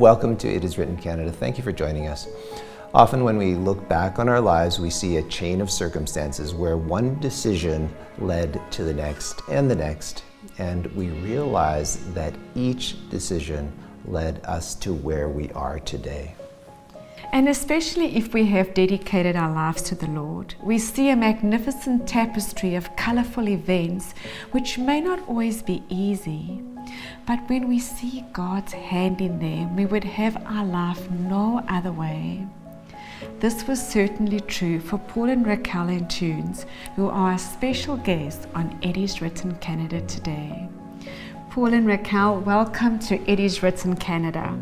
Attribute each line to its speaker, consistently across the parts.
Speaker 1: Welcome to It Is Written Canada. Thank you for joining us. Often, when we look back on our lives, we see a chain of circumstances where one decision led to the next and the next, and we realize that each decision led us to where we are today.
Speaker 2: And especially if we have dedicated our lives to the Lord, we see a magnificent tapestry of colorful events which may not always be easy. But when we see God's hand in them, we would have our life no other way. This was certainly true for Paul and Raquel Antunes, who are a special guest on It Is Written Canada today. Paul and Raquel, welcome to It Is Written Canada.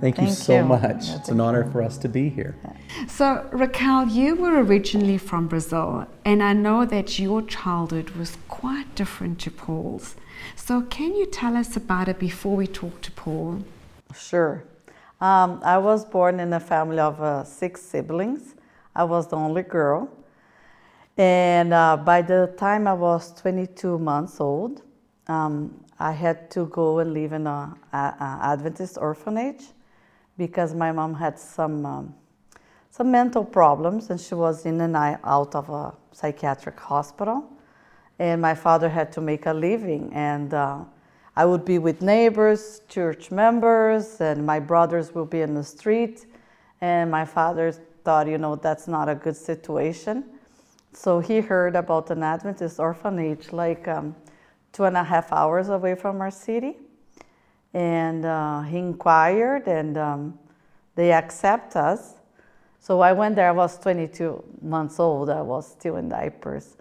Speaker 3: Thank you
Speaker 4: Thank
Speaker 3: so
Speaker 4: you.
Speaker 3: much.
Speaker 4: That's
Speaker 3: It's an honor for us to be here.
Speaker 2: So, Raquel, you were originally from Brazil, and I know that your childhood was quite different to Paul's. So, can you tell us about it before we talk to Paul?
Speaker 4: Sure. Um, I was born in a family of uh, six siblings. I was the only girl. And uh, by the time I was 22 months old, um, I had to go and live in an Adventist orphanage because my mom had some, um, some mental problems and she was in and out of a psychiatric hospital. And my father had to make a living. And uh, I would be with neighbors, church members, and my brothers would be in the street. And my father thought, you know, that's not a good situation. So he heard about an Adventist orphanage like um, two and a half hours away from our city. And uh, he inquired, and um, they accept us. So I went there, I was 22 months old, I was still in diapers.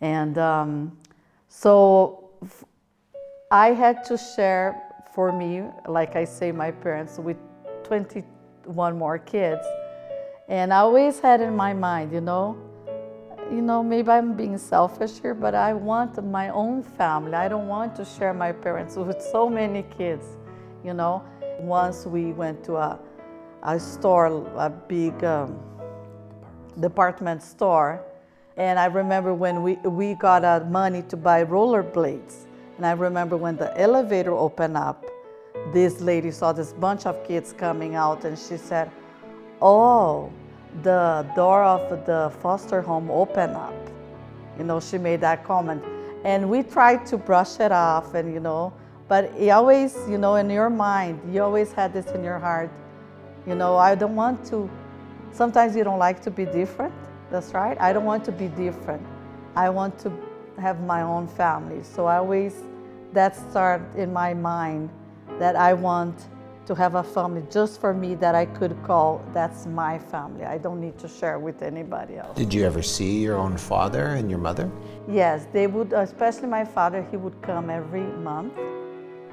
Speaker 4: And um, so I had to share for me, like I say, my parents with 21 more kids. And I always had in my mind, you know, you know, maybe I'm being selfish here, but I want my own family. I don't want to share my parents with so many kids, you know. Once we went to a, a store, a big um, department store, and I remember when we, we got uh, money to buy rollerblades. And I remember when the elevator opened up, this lady saw this bunch of kids coming out and she said, Oh, the door of the foster home opened up. You know, she made that comment. And we tried to brush it off and, you know, but it always, you know, in your mind, you always had this in your heart. You know, I don't want to, sometimes you don't like to be different. That's right. I don't want to be different. I want to have my own family. So I always, that started in my mind that I want to have a family just for me that I could call that's my family. I don't need to share with anybody else.
Speaker 1: Did you ever see your own father and your mother?
Speaker 4: Yes, they would, especially my father, he would come every month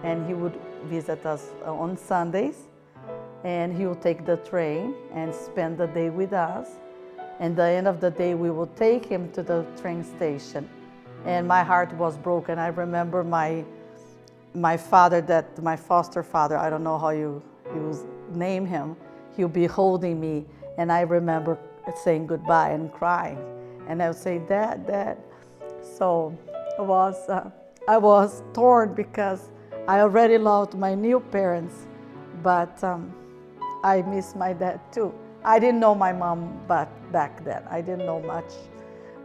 Speaker 4: and he would visit us on Sundays and he would take the train and spend the day with us. And the end of the day, we would take him to the train station. And my heart was broken. I remember my my father, that my foster father, I don't know how you you name him, he'll be holding me, and I remember saying goodbye and crying, and I would say, Dad, Dad. So I was uh, I was torn because I already loved my new parents, but um, I miss my dad too. I didn't know my mom but back then. I didn't know much.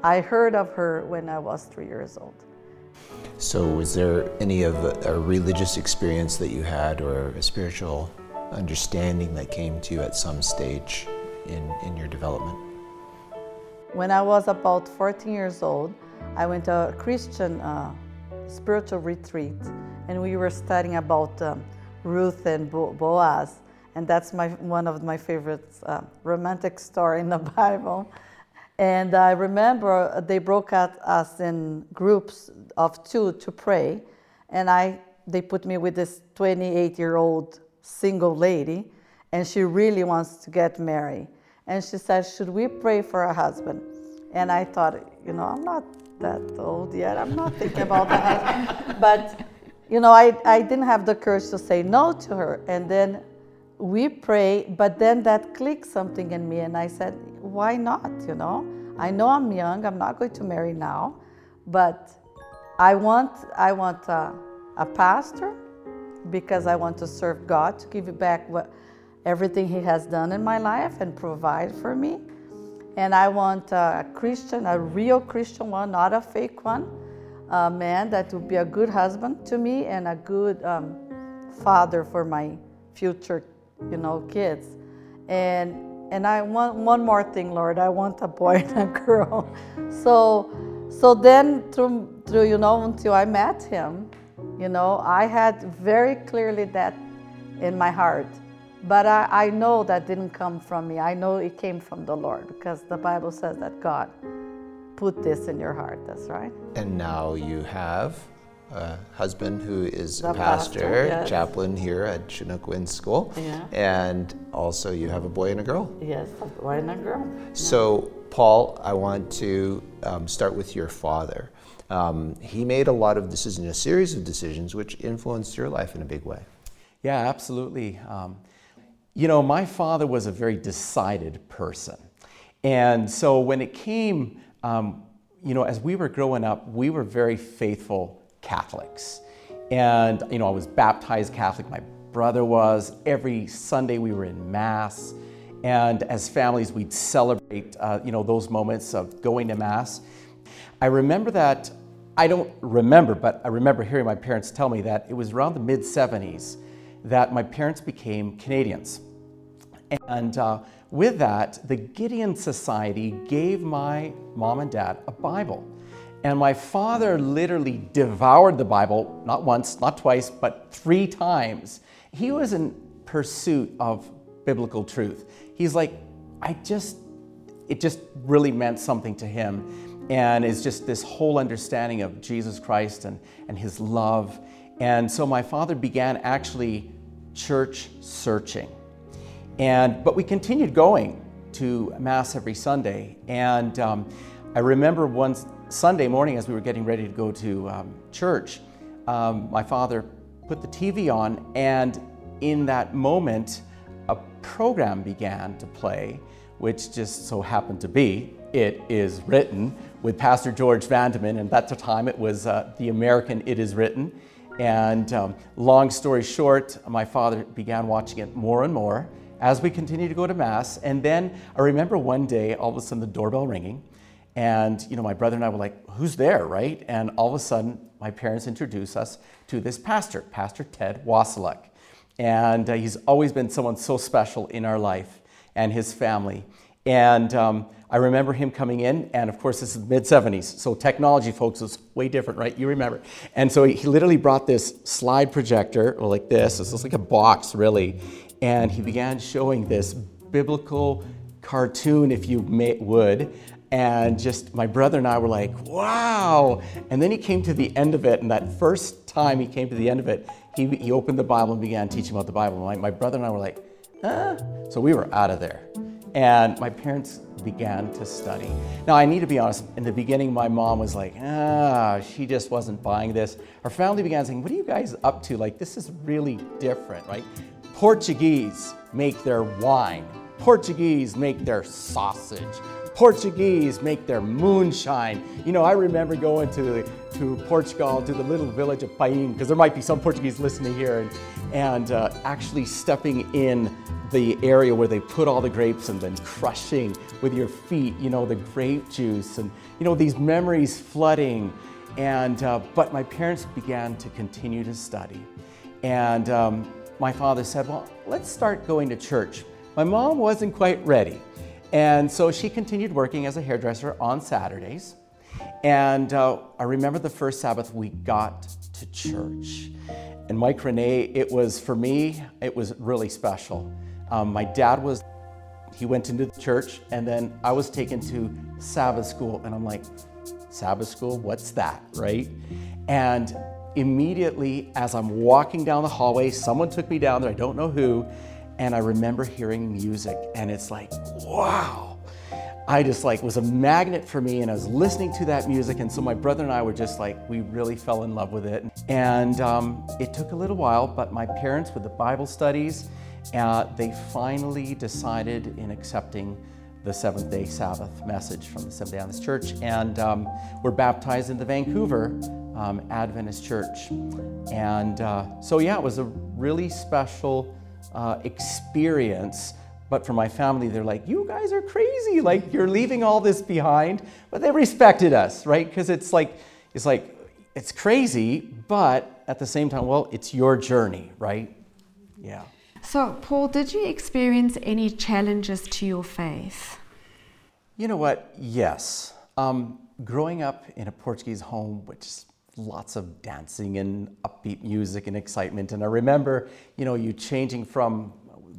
Speaker 4: I heard of her when I was three years old.
Speaker 1: So, was there any of a, a religious experience that you had or a spiritual understanding that came to you at some stage in, in your development?
Speaker 4: When I was about 14 years old, I went to a Christian uh, spiritual retreat, and we were studying about um, Ruth and Bo- Boaz, and that's my one of my favorite uh, romantic story in the Bible. And I remember they broke out us in groups of two to pray. And I, they put me with this 28 year old single lady, and she really wants to get married. And she said, Should we pray for a husband? And I thought, you know, I'm not that old yet. I'm not thinking about that. but, you know, I, I didn't have the courage to say no to her. And then we pray, but then that clicked something in me, and I said, Why not? You know, I know I'm young, I'm not going to marry now, but I want, I want a, a pastor because I want to serve God, to give back what, everything He has done in my life and provide for me. And I want a Christian, a real Christian one, not a fake one, a man that would be a good husband to me and a good um, father for my future, you know, kids. And and I want one more thing, Lord. I want a boy and a girl. So so then through through you know until I met him, you know, I had very clearly that in my heart but I, I know that didn't come from me. I know it came from the Lord because the Bible says that God put this in your heart. That's right.
Speaker 1: And now you have a husband who is
Speaker 4: The
Speaker 1: a pastor,
Speaker 4: pastor, yes.
Speaker 1: chaplain here at Chinook Wind School.
Speaker 4: Yeah.
Speaker 1: And also you have a boy and a girl.
Speaker 4: Yes, a boy and a girl.
Speaker 1: So, Paul, I want to um, start with your father. Um, he made a lot of decisions, a series of decisions, which influenced your life in a big way.
Speaker 3: Yeah, absolutely. Um, you know, my father was a very decided person. And so when it came, um, you know, as we were growing up, we were very faithful Catholics. And, you know, I was baptized Catholic, my brother was. Every Sunday we were in Mass. And as families, we'd celebrate, uh, you know, those moments of going to Mass. I remember that, I don't remember, but I remember hearing my parents tell me that it was around the mid 70s that my parents became Canadians. And uh, with that, the Gideon Society gave my mom and dad a Bible. And my father literally devoured the Bible, not once, not twice, but three times. He was in pursuit of biblical truth. He's like, I just, it just really meant something to him. And it's just this whole understanding of Jesus Christ and, and his love. And so my father began actually church searching. And, but we continued going to Mass every Sunday. And um, I remember one Sunday morning as we were getting ready to go to um, church, um, my father put the TV on, and in that moment, a program began to play, which just so happened to be It Is Written with Pastor George Vandeman. And at the time, it was uh, the American It Is Written. And um, long story short, my father began watching it more and more as we continued to go to Mass. And then I remember one day, all of a sudden, the doorbell ringing. And, you know, my brother and I were like, who's there, right? And all of a sudden, my parents introduced us to this pastor, Pastor Ted Wasilek. And uh, he's always been someone so special in our life and his family. And um, I remember him coming in, and of course, this is mid 70s, so technology, folks, was way different, right? You remember. And so he literally brought this slide projector, or like this, this is like a box, really, and he began showing this biblical cartoon, if you may, would. And just my brother and I were like, wow. And then he came to the end of it, and that first time he came to the end of it, he, he opened the Bible and began teaching about the Bible. My, my brother and I were like, huh? So we were out of there. And my parents began to study. Now, I need to be honest, in the beginning, my mom was like, ah, she just wasn't buying this. Her family began saying, what are you guys up to? Like, this is really different, right? Portuguese make their wine, Portuguese make their sausage. Portuguese make their moonshine. You know, I remember going to, to Portugal, to the little village of Paim, because there might be some Portuguese listening here, and, and uh, actually stepping in the area where they put all the grapes and then crushing with your feet, you know, the grape juice, and, you know, these memories flooding. And, uh, but my parents began to continue to study. And um, my father said, Well, let's start going to church. My mom wasn't quite ready. And so she continued working as a hairdresser on Saturdays. And uh, I remember the first Sabbath we got to church. And Mike Renee, it was for me, it was really special. Um, my dad was he went into the church, and then I was taken to Sabbath school, and I'm like, Sabbath school? What's that, right? And immediately, as I'm walking down the hallway, someone took me down there, I don't know who, and I remember hearing music, and it's like, wow. I just like was a magnet for me, and I was listening to that music, and so my brother and I were just like, we really fell in love with it. And um, it took a little while, but my parents, with the Bible studies, uh, they finally decided in accepting the Seventh day Sabbath message from the Seventh day Adventist Church and um, were baptized in the Vancouver um, Adventist Church. And uh, so, yeah, it was a really special uh, experience. But for my family, they're like, you guys are crazy. Like, you're leaving all this behind. But they respected us, right? Because it's like, it's like, it's crazy, but at the same time, well, it's your journey, right? Yeah.
Speaker 2: So, Paul, did you experience any challenges to your faith?
Speaker 3: You know what? Yes. Um, growing up in a Portuguese home, which lots of dancing and upbeat music and excitement, and I remember, you know, you changing from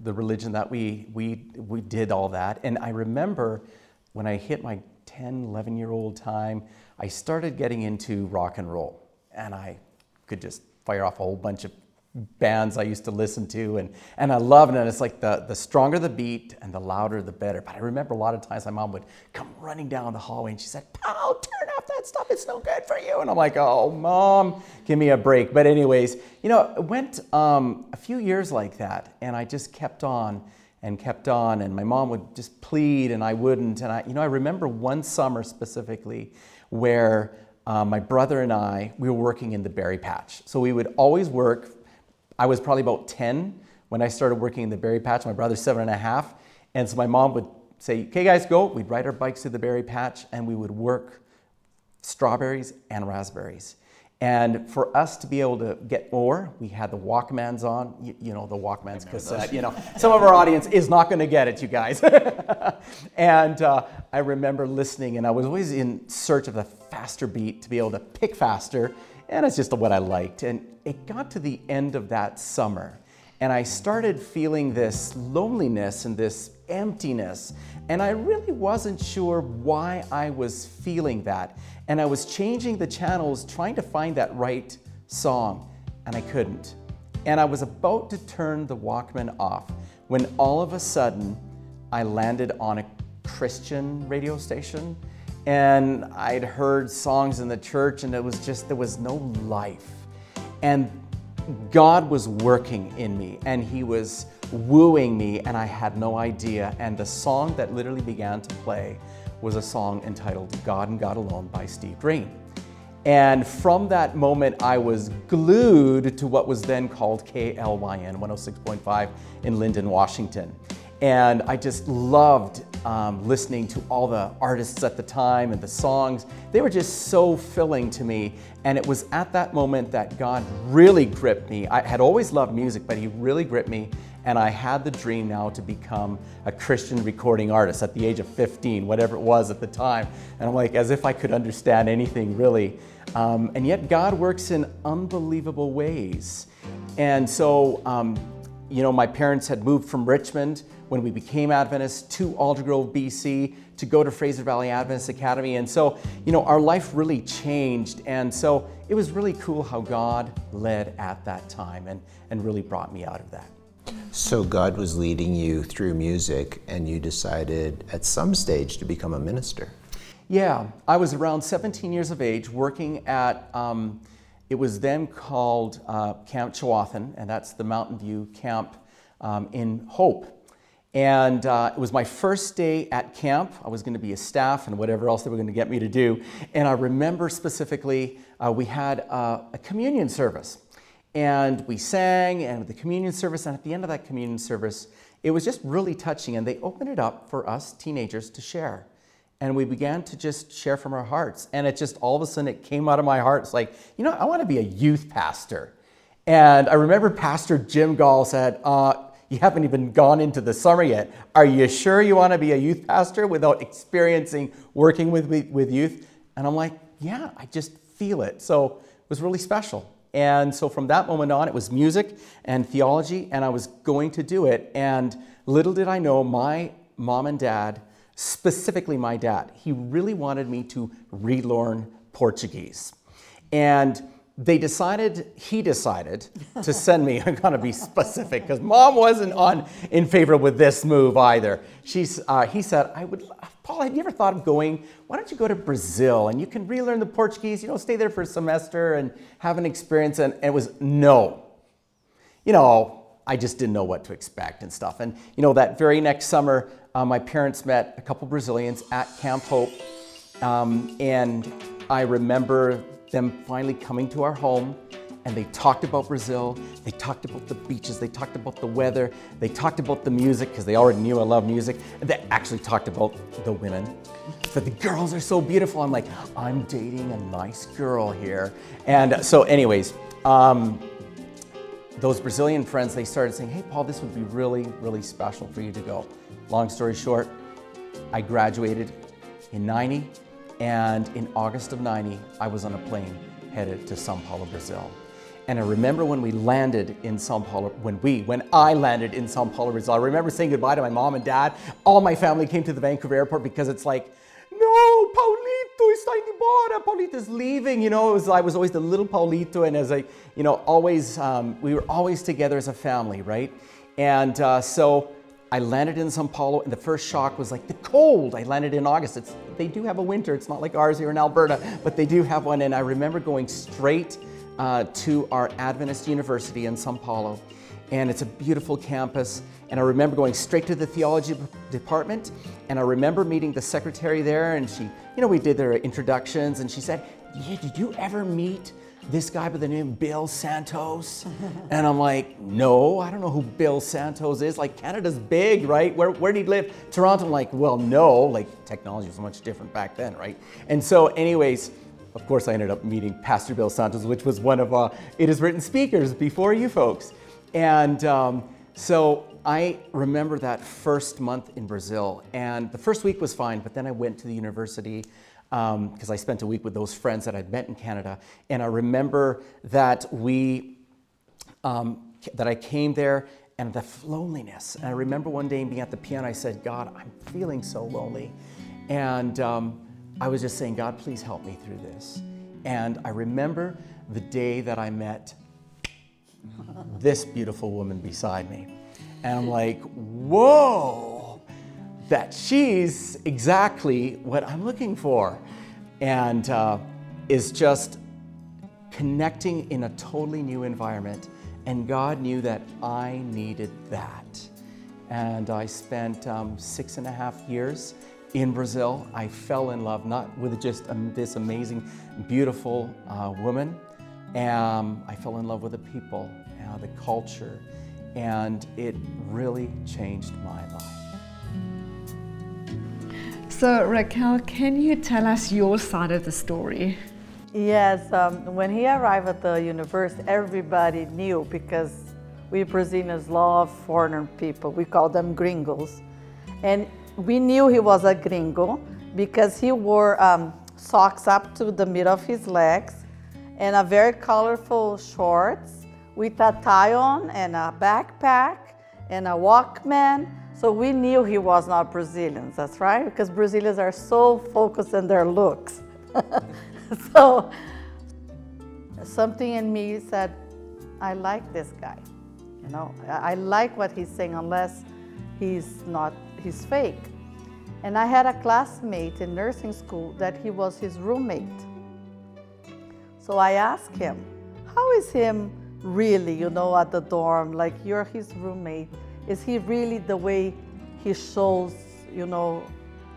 Speaker 3: the religion that we we we did all that, and I remember when I hit my 10, 11 year old time, I started getting into rock and roll, and I could just fire off a whole bunch of bands I used to listen to, and, and I love it. And it's like the, the stronger the beat and the louder the better. But I remember a lot of times my mom would come running down the hallway and she said, Paul, turn off that stuff. It's no good for you. And I'm like, oh, mom, give me a break. But, anyways, you know, it went um, a few years like that, and I just kept on and kept on. And my mom would just plead, and I wouldn't. And I, you know, I remember one summer specifically where uh, my brother and I, we were working in the berry patch. So we would always work I was probably about 10 when I started working in the berry patch. My brother's seven and a half. And so my mom would say, okay, guys, go. We'd ride our bikes to the berry patch and we would work strawberries and raspberries. And for us to be able to get more, we had the Walkmans on, you, you know, the Walkmans cassette. You know, some of our audience is not going to get it, you guys. and uh, I remember listening, and I was always in search of the faster beat to be able to pick faster and it's just what I liked. And it got to the end of that summer, and I started feeling this loneliness and this emptiness. And I really wasn't sure why I was feeling that. And I was changing the channels, trying to find that right song, and I couldn't. And I was about to turn the Walkman off when all of a sudden I landed on a Christian radio station and I'd heard songs in the church, and it was just, there was no life. And God was working in me, and He was wooing me, and I had no idea. And the song that literally began to play was a song entitled God and God Alone by Steve Green. And from that moment, I was glued to what was then called KLYN 106.5 in Lynden, Washington. And I just loved um, listening to all the artists at the time and the songs. They were just so filling to me. And it was at that moment that God really gripped me. I had always loved music, but He really gripped me. And I had the dream now to become a Christian recording artist at the age of 15, whatever it was at the time. And I'm like, as if I could understand anything really. Um, and yet, God works in unbelievable ways. And so, um, you know, my parents had moved from Richmond when we became Adventists to Aldergrove, BC, to go to Fraser Valley Adventist Academy. And so, you know, our life really changed. And so it was really cool how God led at that time and, and really brought me out of that.
Speaker 1: So God was leading you through music, and you decided at some stage to become a minister.
Speaker 3: Yeah, I was around 17 years of age working at, um, it was then called uh, Camp Chawathan, and that's the Mountain View camp um, in Hope. And uh, it was my first day at camp. I was going to be a staff and whatever else they were going to get me to do. And I remember specifically uh, we had uh, a communion service. And we sang and the communion service. And at the end of that communion service, it was just really touching. And they opened it up for us teenagers to share. And we began to just share from our hearts. And it just all of a sudden it came out of my heart. It's like, you know, I want to be a youth pastor. And I remember Pastor Jim Gall said, uh, you haven't even gone into the summer yet. Are you sure you want to be a youth pastor without experiencing working with, with youth? And I'm like, yeah, I just feel it. So it was really special. And so from that moment on, it was music and theology, and I was going to do it. And little did I know, my mom and dad, specifically my dad, he really wanted me to relearn Portuguese. And they decided, he decided to send me, I'm gonna be specific, because mom wasn't on in favor with this move either. She's, uh, he said, I would, Paul, have you ever thought of going, why don't you go to Brazil and you can relearn the Portuguese, you know, stay there for a semester and have an experience? And, and it was no. You know, I just didn't know what to expect and stuff. And, you know, that very next summer, uh, my parents met a couple Brazilians at Camp Hope. Um, and I remember them finally coming to our home and they talked about Brazil. They talked about the beaches. They talked about the weather. They talked about the music because they already knew I love music. They actually talked about the women. But the girls are so beautiful. I'm like, I'm dating a nice girl here. And so, anyways, um, those Brazilian friends, they started saying, hey, Paul, this would be really, really special for you to go. Long story short, I graduated in 90, and in August of 90, I was on a plane headed to Sao Paulo, Brazil. And I remember when we landed in Sao Paulo, when we, when I landed in Sao Paulo, Brazil, I remember saying goodbye to my mom and dad. All my family came to the Vancouver airport because it's like, no, Paulito está indo embora. Paulito is leaving. You know, was, I was always the little Paulito, and as I, you know, always, um, we were always together as a family, right? And uh, so I landed in Sao Paulo, and the first shock was like the cold. I landed in August. It's, they do have a winter. It's not like ours here in Alberta, but they do have one. And I remember going straight uh, to our Adventist University in Sao Paulo. And it's a beautiful campus. And I remember going straight to the theology department. And I remember meeting the secretary there. And she, you know, we did their introductions. And she said, Did you ever meet this guy by the name of Bill Santos? and I'm like, No, I don't know who Bill Santos is. Like, Canada's big, right? Where, where did he live? Toronto. I'm like, Well, no. Like, technology was much different back then, right? And so, anyways, of course, I ended up meeting Pastor Bill Santos, which was one of uh, It Is Written speakers before you folks. And um, so I remember that first month in Brazil. And the first week was fine, but then I went to the university because um, I spent a week with those friends that I'd met in Canada. And I remember that we, um, that I came there and the loneliness. And I remember one day being at the piano, I said, God, I'm feeling so lonely. And um, I was just saying, God, please help me through this. And I remember the day that I met this beautiful woman beside me. And I'm like, whoa, that she's exactly what I'm looking for. And uh, is just connecting in a totally new environment. And God knew that I needed that. And I spent um, six and a half years in Brazil, I fell in love not with just um, this amazing, beautiful uh, woman. Um, I fell in love with the people, uh, the culture, and it really changed my life.
Speaker 2: So, Raquel, can you tell us your side of the story?
Speaker 4: Yes, um, when he arrived at the university, everybody knew because we Brazilians love foreign people. We call them gringos. And we knew he was a gringo because he wore um, socks up to the middle of his legs and a very colorful shorts with a tie on and a backpack and a Walkman. So we knew he was not Brazilian, that's right, because Brazilians are so focused on their looks. so something in me said, I like this guy. You know, I like what he's saying unless he's not he's fake. And I had a classmate in nursing school that he was his roommate. So I asked him, How is him really, you know, at the dorm? Like you're his roommate. Is he really the way he shows, you know,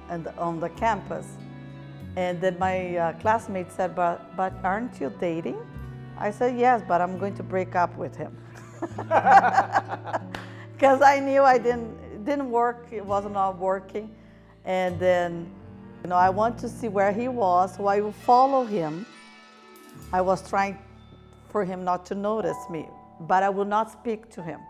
Speaker 4: and on the campus? And then my uh, classmate said, but, but aren't you dating? I said, Yes, but I'm going to break up with him. Because I knew I didn't, didn't work, it was not all working. And then, you know, I want to see where he was, so I will follow him. I was trying for him not to notice me, but I would not speak to him.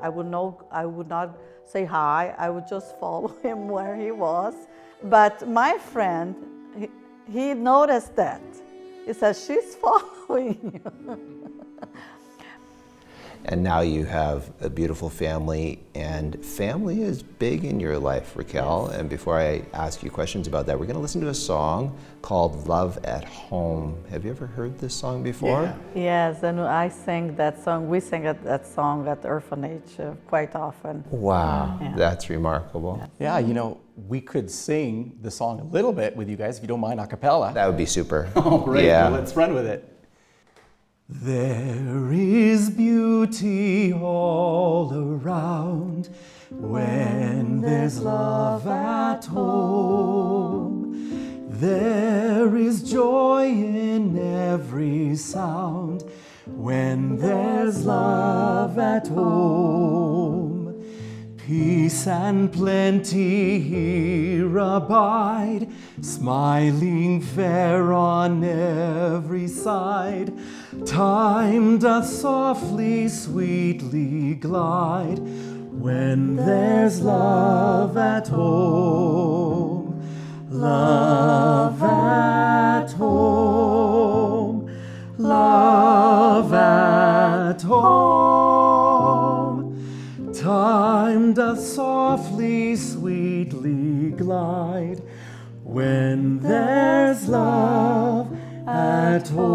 Speaker 4: I would know, I would not say hi. I would just follow him where he was. But my friend, he, he noticed that. He said, "She's following you."
Speaker 1: and now you have a beautiful family, and family is big in your life, Raquel. And before I ask you questions about that, we're going to listen to a song called Love at Home. Have you ever heard this song before?
Speaker 3: Yeah.
Speaker 4: Yes, and I sang that song. We sang that song at orphanage uh, quite often.
Speaker 1: Wow,
Speaker 4: Yeah.
Speaker 1: that's remarkable.
Speaker 3: Yeah, you know, we could sing the song a little bit with you guys if you don't mind a cappella.
Speaker 1: That would be super.
Speaker 3: All right,
Speaker 1: Yeah.
Speaker 3: well, let's run with it. There is beauty all around when there's love at home. There is joy in every sound when there's love at home. Peace and plenty here abide, smiling fair on every side. Time doth softly, sweetly glide when there's love at home. Love at home. Love at home. Time doth softly, sweetly glide when there's love at home.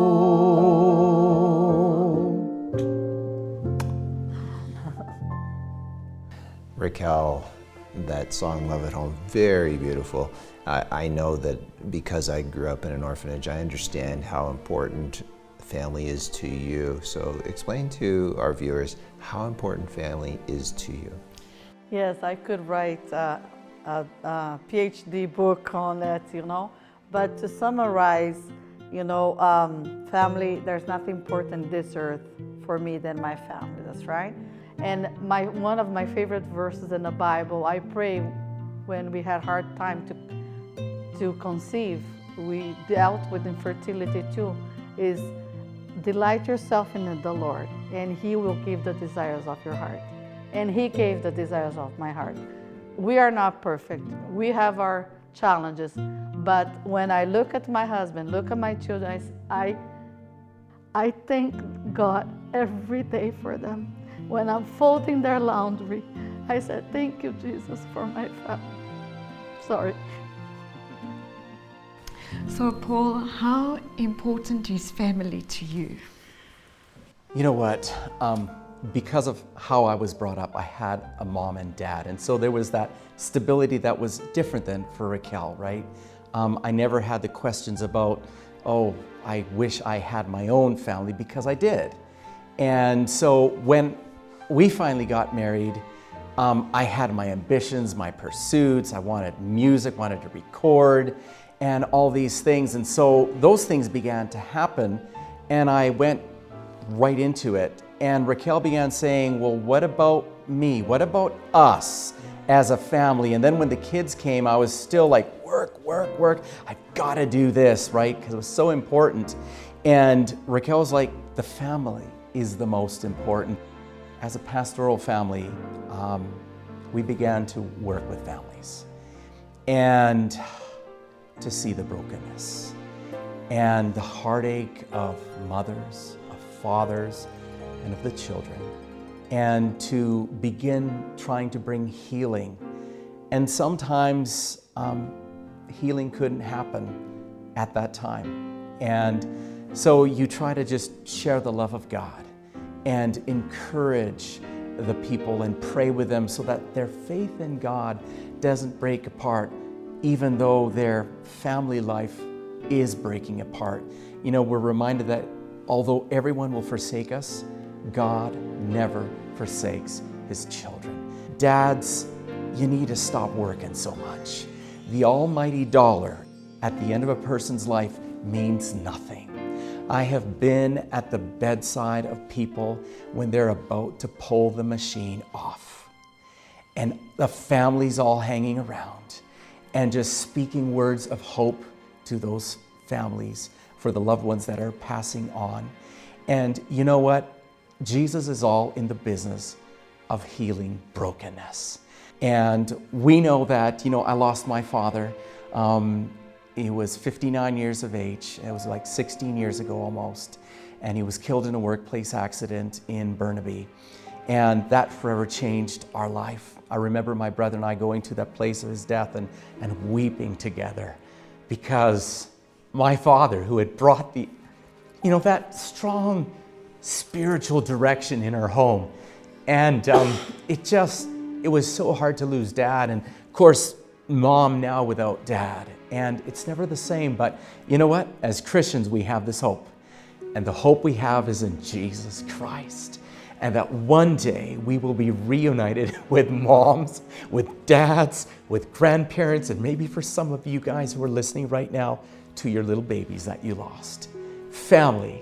Speaker 1: Raquel, that song Love at Home, very beautiful. I, I know that because I grew up in an orphanage, I understand how important family is to you. So explain to our viewers how important family is to you.
Speaker 4: Yes, I could write a, a PhD book on it, you know. But to summarize, you know, um, family, there's nothing important this earth for me than my family, that's right. And my, one of my favorite verses in the Bible, I pray when we had hard time to, to conceive, we dealt with infertility too, is delight yourself in the Lord, and He will give the desires of your heart. And He gave the desires of my heart. We are not perfect. We have our challenges. But when I look at my husband, look at my children, I, I thank God every day for them. When I'm folding their laundry, I said, Thank you, Jesus, for my family. Sorry.
Speaker 2: So, Paul, how important is family to you?
Speaker 3: You know what? Um, because of how I was brought up, I had a mom and dad. And so there was that stability that was different than for Raquel, right? Um, I never had the questions about, oh, I wish I had my own family because I did. And so when we finally got married, um, I had my ambitions, my pursuits. I wanted music, wanted to record, and all these things. And so those things began to happen, and I went right into it. And Raquel began saying, Well, what about me? What about us as a family? And then when the kids came, I was still like, Work, work, work. I've got to do this, right? Because it was so important. And Raquel was like, The family is the most important. As a pastoral family, um, we began to work with families and to see the brokenness and the heartache of mothers, of fathers, and of the children, and to begin trying to bring healing. And sometimes um, healing couldn't happen at that time. And so you try to just share the love of God and encourage the people and pray with them so that their faith in God doesn't break apart, even though their family life is breaking apart. You know, we're reminded that although everyone will forsake us, God never forsakes his children. Dads, you need to stop working so much. The almighty dollar at the end of a person's life means nothing. I have been at the bedside of people when they're about to pull the machine off, and the family's all hanging around and just speaking words of hope to those families for the loved ones that are passing on. And you know what? Jesus is all in the business of healing brokenness. And we know that, you know, I lost my father. Um, he was 59 years of age. It was like 16 years ago almost. and he was killed in a workplace accident in Burnaby. And that forever changed our life. I remember my brother and I going to that place of his death and, and weeping together because my father, who had brought the, you know, that strong spiritual direction in our home, and um, it just, it was so hard to lose dad. And of course, mom now without dad. And it's never the same. But you know what? As Christians, we have this hope. And the hope we have is in Jesus Christ. And that one day we will be reunited with moms, with dads, with grandparents, and maybe for some of you guys who are listening right now, to your little babies that you lost. Family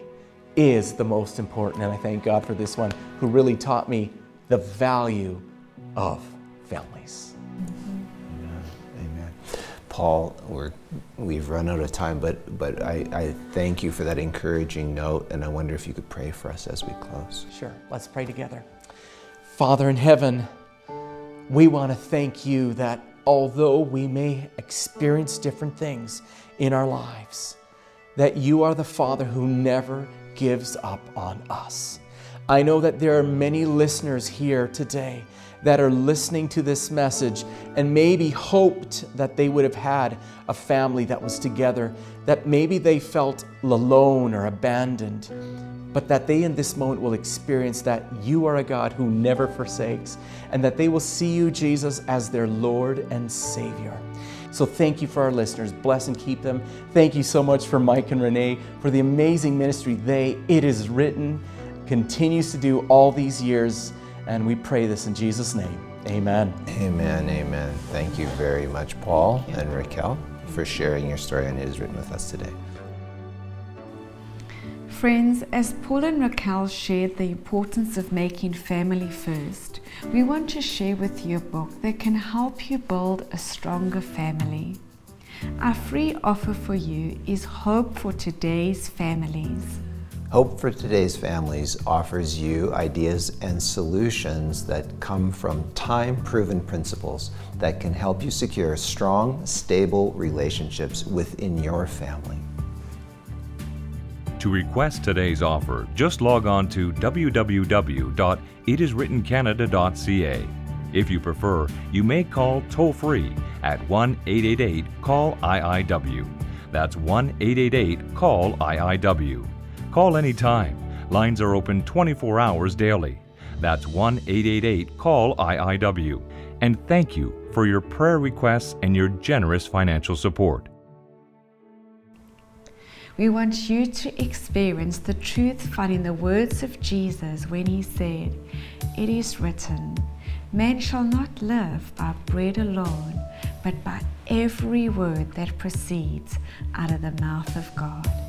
Speaker 3: is the most important. And I thank God for this one who really taught me the value of families.
Speaker 1: Paul, we're, we've run out of time, but, but I, I thank you for that encouraging note, and I wonder if you could pray for us as we close.
Speaker 3: Sure, let's pray together. Father in heaven, we want to thank you that although we may experience different things in our lives, that you are the Father who never gives up on us. I know that there are many listeners here today that are listening to this message and maybe hoped that they would have had a family that was together, that maybe they felt alone or abandoned, but that they in this moment will experience that you are a God who never forsakes and that they will see you, Jesus, as their Lord and Savior. So thank you for our listeners. Bless and keep them. Thank you so much for Mike and Renee for the amazing ministry they, it is written, continues to do all these years. And we pray this in Jesus' name. Amen.
Speaker 1: Amen. Amen. Thank you very much, Paul and Raquel, for sharing your story and it is written with us today.
Speaker 2: Friends, as Paul and Raquel shared the importance of making family first, we want to share with you a book that can help you build a stronger family. Our free offer for you is Hope for Today's Families.
Speaker 1: Hope for Today's Families offers you ideas and solutions that come from time proven principles that can help you secure strong, stable relationships within your family.
Speaker 5: To request today's offer, just log on to www.itiswrittencanada.ca. If you prefer, you may call toll free at 1 888 CALL IIW. That's 1 888 CALL IIW. Call anytime. Lines are open 24 hours daily. That's 1 888 CALL IIW. And thank you for your prayer requests and your generous financial support.
Speaker 2: We want you to experience the truth found in the words of Jesus when he said, It is written, Man shall not live by bread alone, but by every word that proceeds out of the mouth of God.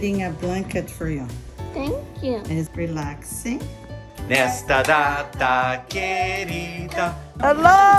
Speaker 4: Knitting a blanket for you.
Speaker 6: Thank you.
Speaker 4: It's relaxing.
Speaker 3: Nesta data querida.
Speaker 4: Hello!